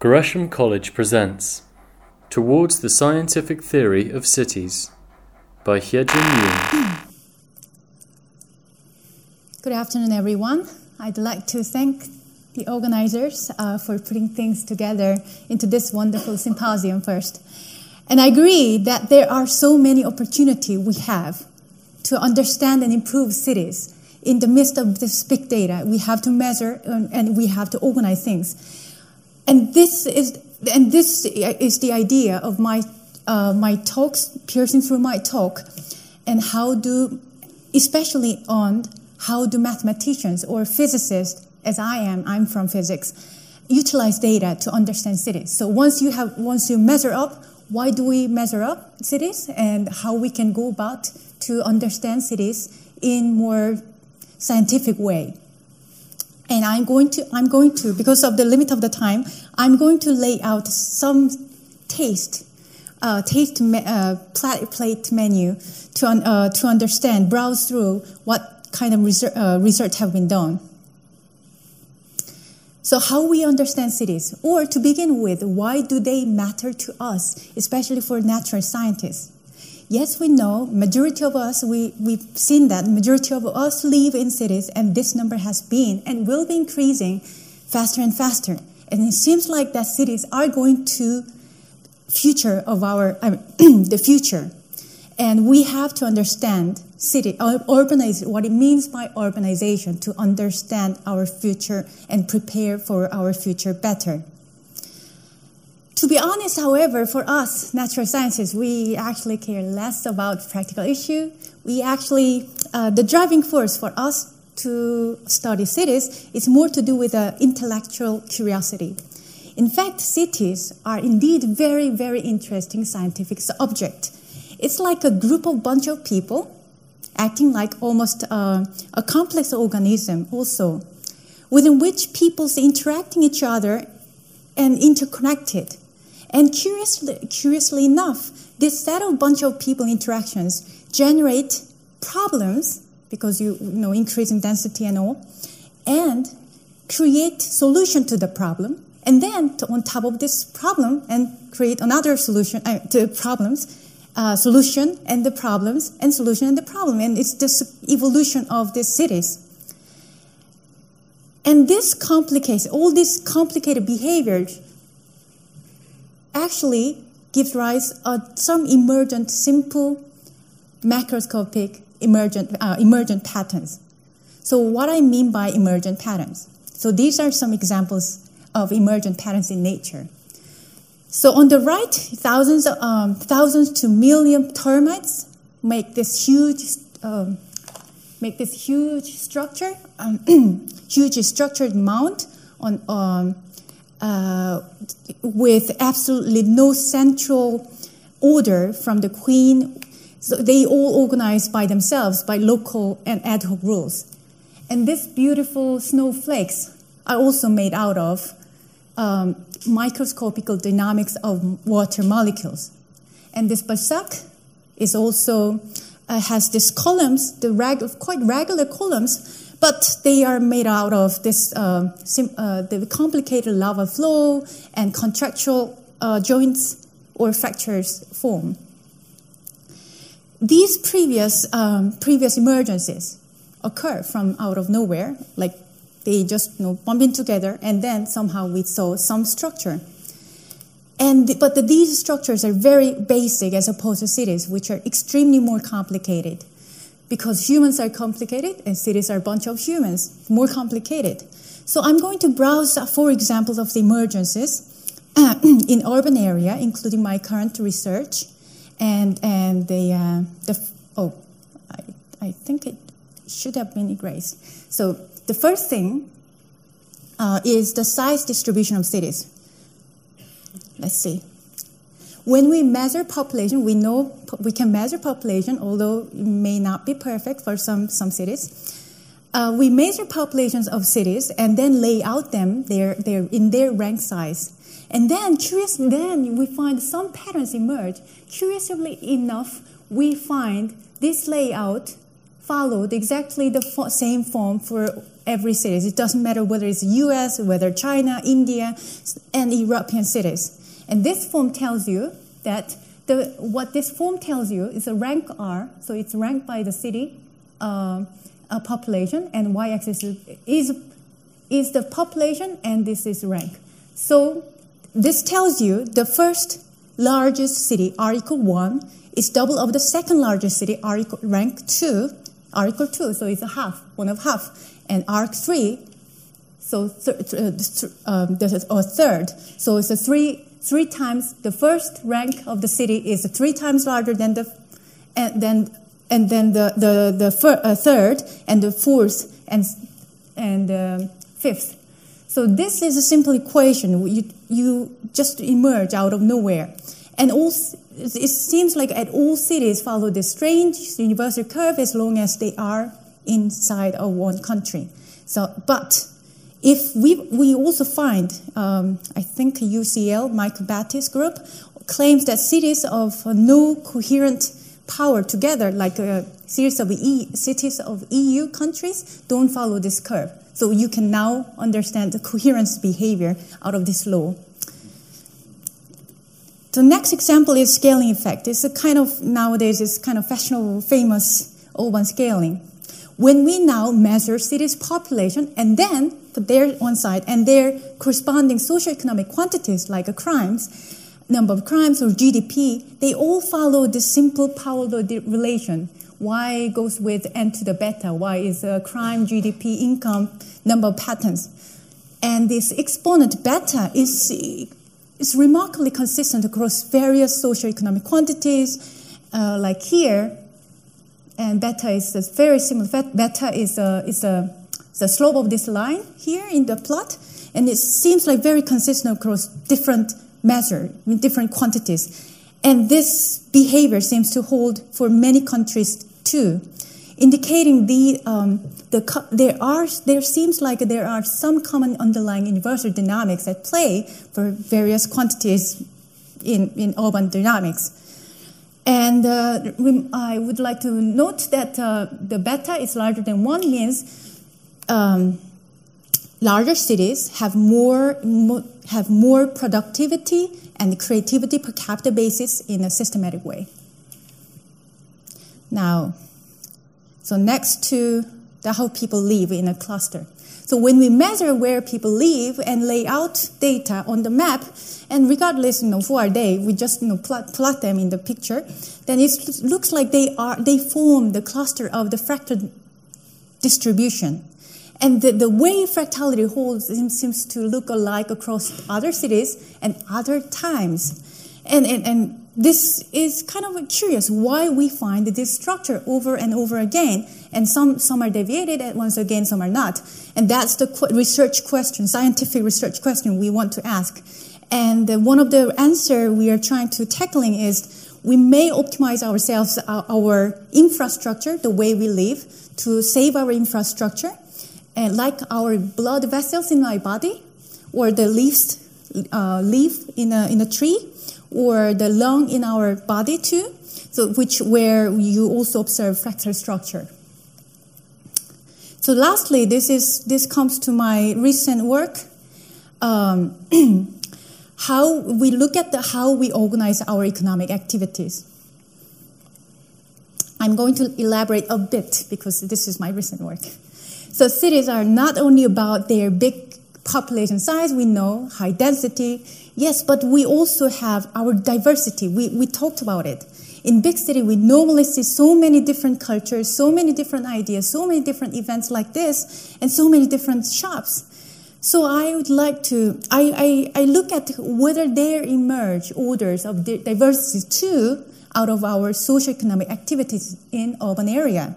Gresham College presents Towards the Scientific Theory of Cities by Hyejin Youn. Good afternoon, everyone. I'd like to thank the organizers uh, for putting things together into this wonderful symposium first. And I agree that there are so many opportunities we have to understand and improve cities. In the midst of this big data, we have to measure and, and we have to organize things. And this is, and this is the idea of my, uh, my talks, piercing through my talk, and how do, especially on how do mathematicians or physicists, as I am, I'm from physics, utilize data to understand cities. So once you have, once you measure up, why do we measure up cities and how we can go about to understand cities in more scientific way and I'm going to, I'm going to, because of the limit of the time, I'm going to lay out some taste, uh, taste me, uh, plate menu to, uh, to understand, browse through what kind of research, uh, research have been done. So how we understand cities, or to begin with, why do they matter to us, especially for natural scientists? Yes, we know majority of us, we, we've seen that majority of us live in cities and this number has been and will be increasing faster and faster. And it seems like that cities are going to future of our, the future. And we have to understand city, urbanize, what it means by urbanization to understand our future and prepare for our future better. To be honest, however, for us, natural scientists, we actually care less about practical issue. We actually, uh, the driving force for us to study cities is more to do with uh, intellectual curiosity. In fact, cities are indeed very, very interesting scientific object. It's like a group of bunch of people acting like almost uh, a complex organism also, within which people's interacting each other and interconnected. And curiously, curiously enough, this set of bunch of people interactions generate problems because you, you know increasing density and all, and create solution to the problem. And then on top of this problem, and create another solution uh, to problems, uh, solution and the problems, and solution and the problem. And it's this evolution of these cities. And this complicates all these complicated behaviors actually gives rise to uh, some emergent, simple, macroscopic emergent, uh, emergent patterns. So what I mean by emergent patterns? So these are some examples of emergent patterns in nature. So on the right, thousands, um, thousands to million termites make this huge, um, make this huge structure, um, huge structured mound on um, uh, with absolutely no central order from the queen. So they all organized by themselves by local and ad hoc rules. And these beautiful snowflakes are also made out of um, microscopical dynamics of water molecules. And this basalt is also uh, has these columns, the reg- quite regular columns, but they are made out of this uh, sim- uh, the complicated lava flow and contractual uh, joints or fractures form. These previous um, previous emergencies occur from out of nowhere, like they just you know, bump in together, and then somehow we saw some structure. And the, but the, these structures are very basic as opposed to cities, which are extremely more complicated because humans are complicated and cities are a bunch of humans, more complicated. So I'm going to browse four examples of the emergences in urban area, including my current research, and and the uh, the oh, I, I think it should have been erased. So the first thing uh, is the size distribution of cities. Let's see. When we measure population, we know we can measure population, although it may not be perfect for some, some cities. Uh, we measure populations of cities and then lay out them their, their, in their rank size. And then, curious, then we find some patterns emerge. Curiously enough, we find this layout followed exactly the fo- same form for every city. It doesn't matter whether it's US, whether China, India, and European cities. And this form tells you that the, what this form tells you is a rank R, so it's ranked by the city uh, uh, population, and y-axis is, is the population, and this is rank. So this tells you the first largest city, R equal 1, is double of the second largest city, R equal rank 2, R equal 2, so it's a half, one of half. And R 3, so th- th- um, or third, so it's a three, three times, the first rank of the city is three times larger than the, and then, and then the, the, the fir- uh, third, and the fourth, and, and uh, fifth. So this is a simple equation. You, you just emerge out of nowhere. And all, it seems like at all cities follow this strange universal curve as long as they are inside of one country. So, but if we, we also find, um, I think UCL, Michael Batty's group, claims that cities of no coherent power together, like a series of e, cities of EU countries, don't follow this curve. So you can now understand the coherence behavior out of this law. The next example is scaling effect. It's a kind of nowadays it's kind of fashionable, famous urban scaling. When we now measure cities' population and then their one side and their corresponding socioeconomic quantities like crimes, number of crimes or GDP, they all follow the simple power law relation. Y goes with n to the beta. Y is a crime, GDP, income, number of patents. And this exponent beta is is remarkably consistent across various socioeconomic quantities, uh, like here. And beta is very similar. Beta is, a, is a, the slope of this line here in the plot, and it seems like very consistent across different measure, different quantities. And this behavior seems to hold for many countries too, indicating the um, the, there, are, there seems like there are some common underlying universal dynamics at play for various quantities in, in urban dynamics. And uh, I would like to note that uh, the beta is larger than 1 means um, larger cities have more, have more productivity and creativity per capita basis in a systematic way. Now, so next to that's how people live in a cluster. So when we measure where people live and lay out data on the map, and regardless, you know, who are they, we just you know plot, plot them in the picture, then it looks like they are they form the cluster of the fractal distribution. And the, the way fractality holds seems to look alike across other cities and other times. And, and, and this is kind of curious why we find this structure over and over again. And some, some are deviated, and once again, some are not. And that's the research question, scientific research question we want to ask. And one of the answer we are trying to tackling is we may optimize ourselves, uh, our infrastructure, the way we live, to save our infrastructure, and like our blood vessels in our body, or the leaves, uh, leaf in a, in a tree, or the lung in our body too, so which where you also observe fractal structure. So lastly, this is this comes to my recent work. Um, how we look at the, how we organize our economic activities. I'm going to elaborate a bit because this is my recent work. So cities are not only about their big population size, we know, high density, yes, but we also have our diversity. We, we talked about it. In big city, we normally see so many different cultures, so many different ideas, so many different events like this, and so many different shops. So I would like to, I, I, I look at whether there emerge orders of diversity too out of our socioeconomic activities in urban area.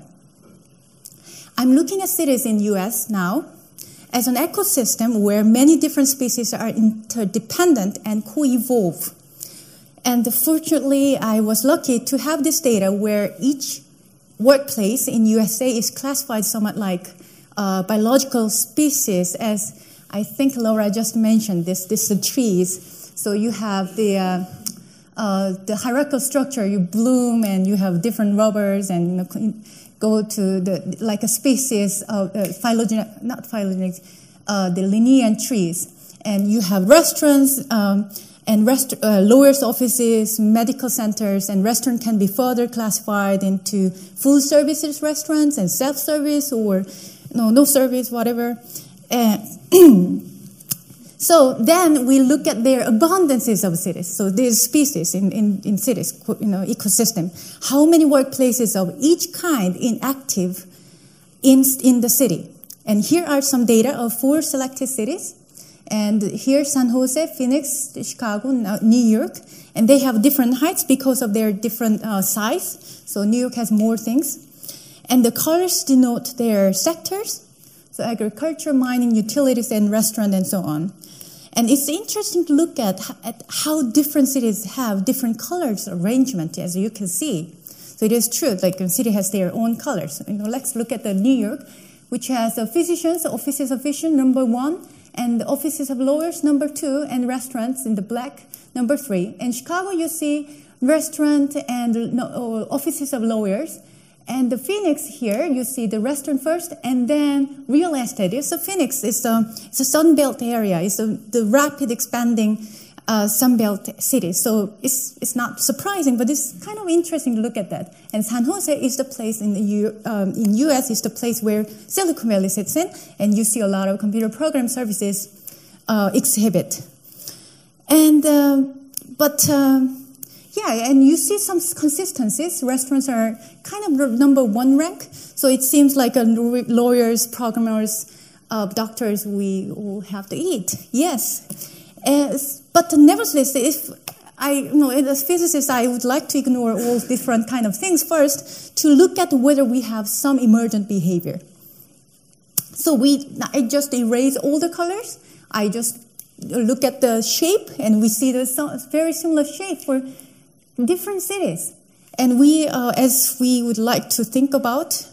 I'm looking at cities in US now, as an ecosystem where many different species are interdependent and co-evolve. And fortunately, I was lucky to have this data where each workplace in USA is classified somewhat like uh, biological species, as I think Laura just mentioned. This, this the trees. So you have the uh, uh, the hierarchical structure. You bloom and you have different rubbers and you know, go to the like a species of uh, phylogenetic, not phylogenetic, uh, the Linnaean trees, and you have restaurants. Um, and rest, uh, lawyers' offices, medical centers, and restaurant can be further classified into full services restaurants and self-service or no, no service, whatever. so then we look at their abundances of cities. So these species in, in, in cities, you know, ecosystem. How many workplaces of each kind inactive in, in the city? And here are some data of four selected cities. And here San Jose, Phoenix, Chicago, New York. And they have different heights because of their different uh, size. So New York has more things. And the colors denote their sectors. So agriculture, mining, utilities, and restaurant, and so on. And it's interesting to look at, at how different cities have different colors arrangement, as you can see. So it is true, like a city has their own colors. You know, let's look at the New York, which has the physicians, offices of physicians, number one, and offices of lawyers, number two, and restaurants in the black, number three. In Chicago, you see restaurant and offices of lawyers. And the Phoenix here, you see the restaurant first, and then real estate. So Phoenix is a, it's a sunbelt area. It's a, the rapid expanding uh, Sunbelt city. So it's, it's not surprising, but it's kind of interesting to look at that. And San Jose is the place in the U, um, in US is the place where Silicon Valley sits in, and you see a lot of computer program services uh, exhibit. And uh, but um, yeah, and you see some consistencies. Restaurants are kind of number one rank, so it seems like lawyers, programmers, uh, doctors, we all have to eat. Yes, but nevertheless, if I, you know, as physicist, I would like to ignore all different kind of things first to look at whether we have some emergent behavior. So we, I just erase all the colors. I just look at the shape, and we see the very similar shape for different cities. And we, uh, as we would like to think about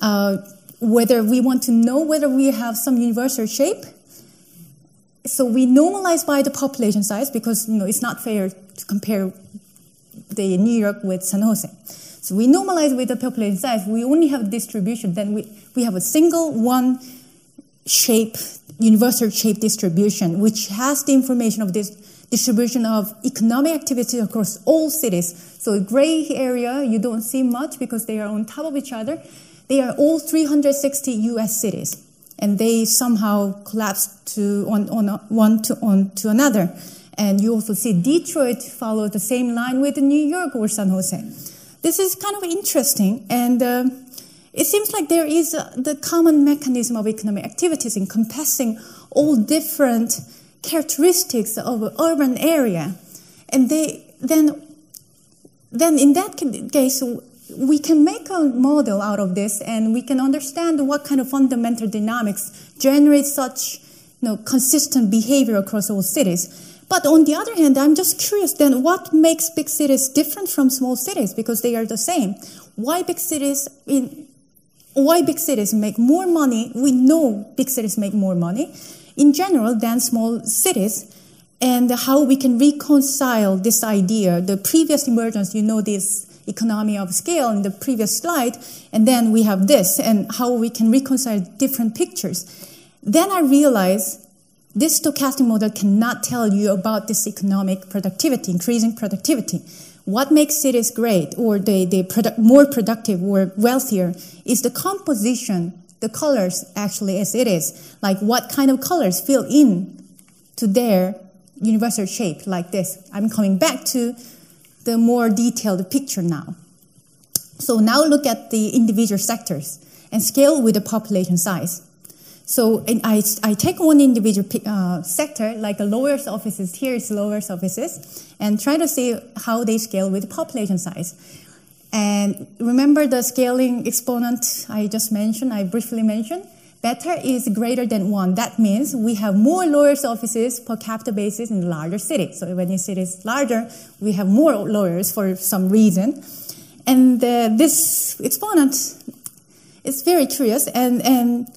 uh, whether we want to know whether we have some universal shape, so we normalize by the population size because you know it's not fair to compare the New York with San Jose. So we normalize with the population size. We only have distribution. Then we, we have a single one shape, universal shape distribution, which has the information of this distribution of economic activity across all cities. So gray area, you don't see much because they are on top of each other. They are all 360 US cities. And they somehow collapse to on, on one to on to another. And you also see Detroit follow the same line with New York or San Jose. This is kind of interesting. And uh, it seems like there is uh, the common mechanism of economic activities encompassing all different characteristics of an urban area. And they, then, then in that case, we can make a model out of this and we can understand what kind of fundamental dynamics generate such you know, consistent behavior across all cities. But on the other hand, I'm just curious then what makes big cities different from small cities because they are the same. Why big cities in why big cities make more money? We know big cities make more money in general than small cities and how we can reconcile this idea. The previous emergence, you know, this economy of scale in the previous slide, and then we have this, and how we can reconcile different pictures. Then I realized this stochastic model cannot tell you about this economic productivity, increasing productivity. What makes cities great or they, they produ- more productive or wealthier is the composition the colors actually as it is. Like what kind of colors fill in to their universal shape like this. I'm coming back to the more detailed picture now. So now look at the individual sectors and scale with the population size. So I, I take one individual uh, sector, like a lawyer's offices, here is lawyer's offices, and try to see how they scale with population size. And remember the scaling exponent I just mentioned, I briefly mentioned? Beta is greater than one. That means we have more lawyers' offices per capita basis in larger cities. So when the city is larger, we have more lawyers for some reason. And this exponent is very curious. And, and,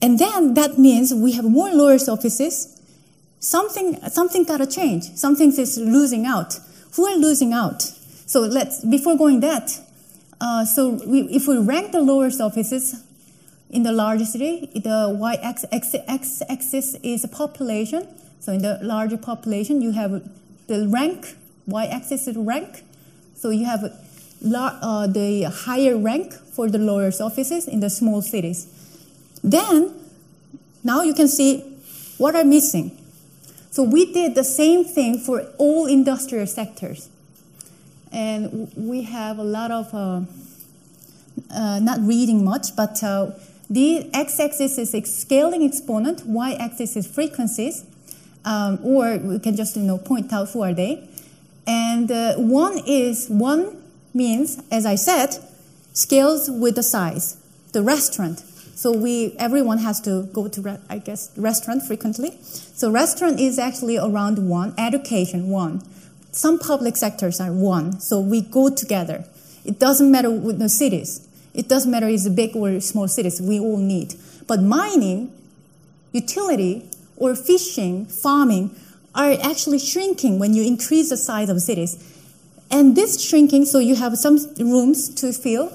and then that means we have more lawyers' offices. Something, something got to change. Something is losing out. Who are losing out? So let's before going that. Uh, so we, if we rank the lowest offices in the larger city, the y-axis is population. So in the larger population, you have the rank. Y-axis is rank. So you have uh, the higher rank for the lowest offices in the small cities. Then, now you can see what are missing. So we did the same thing for all industrial sectors. And we have a lot of, uh, uh, not reading much, but uh, the x-axis is scaling exponent, y-axis is frequencies, um, or we can just you know point out who are they. And uh, one is one means, as I said, scales with the size. The restaurant. So we everyone has to go to I guess restaurant frequently. So restaurant is actually around one. Education one. Some public sectors are one. So we go together. It doesn't matter with the cities. It doesn't matter if it's big or small cities. We all need. But mining, utility, or fishing, farming are actually shrinking when you increase the size of cities. And this shrinking, so you have some rooms to fill,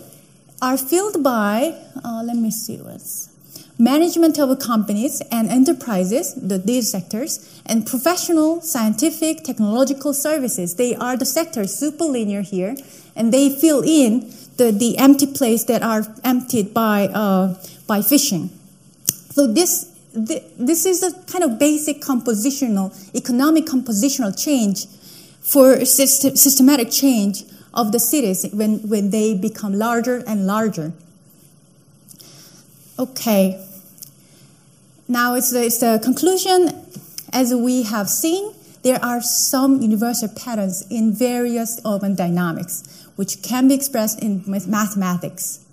are filled by, uh, let me see what's management of companies and enterprises, the, these sectors, and professional, scientific, technological services. They are the sectors, super linear here, and they fill in the, the empty place that are emptied by, uh, by fishing. So this, this is a kind of basic compositional, economic compositional change for system, systematic change of the cities when, when they become larger and larger. Okay. Now it's the, it's the conclusion. As we have seen, there are some universal patterns in various urban dynamics, which can be expressed in mathematics.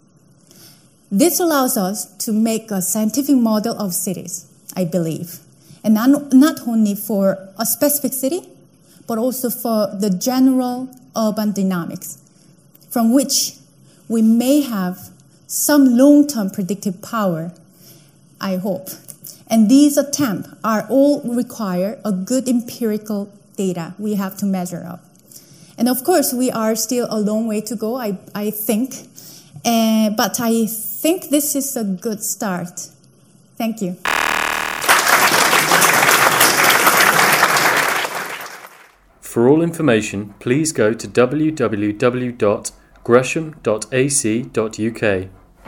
This allows us to make a scientific model of cities, I believe, and not, not only for a specific city, but also for the general urban dynamics, from which we may have some long term predictive power, I hope. And these attempts are all require a good empirical data we have to measure up. And of course, we are still a long way to go, I, I think. Uh, but I think this is a good start. Thank you. For all information, please go to www.gresham.ac.uk.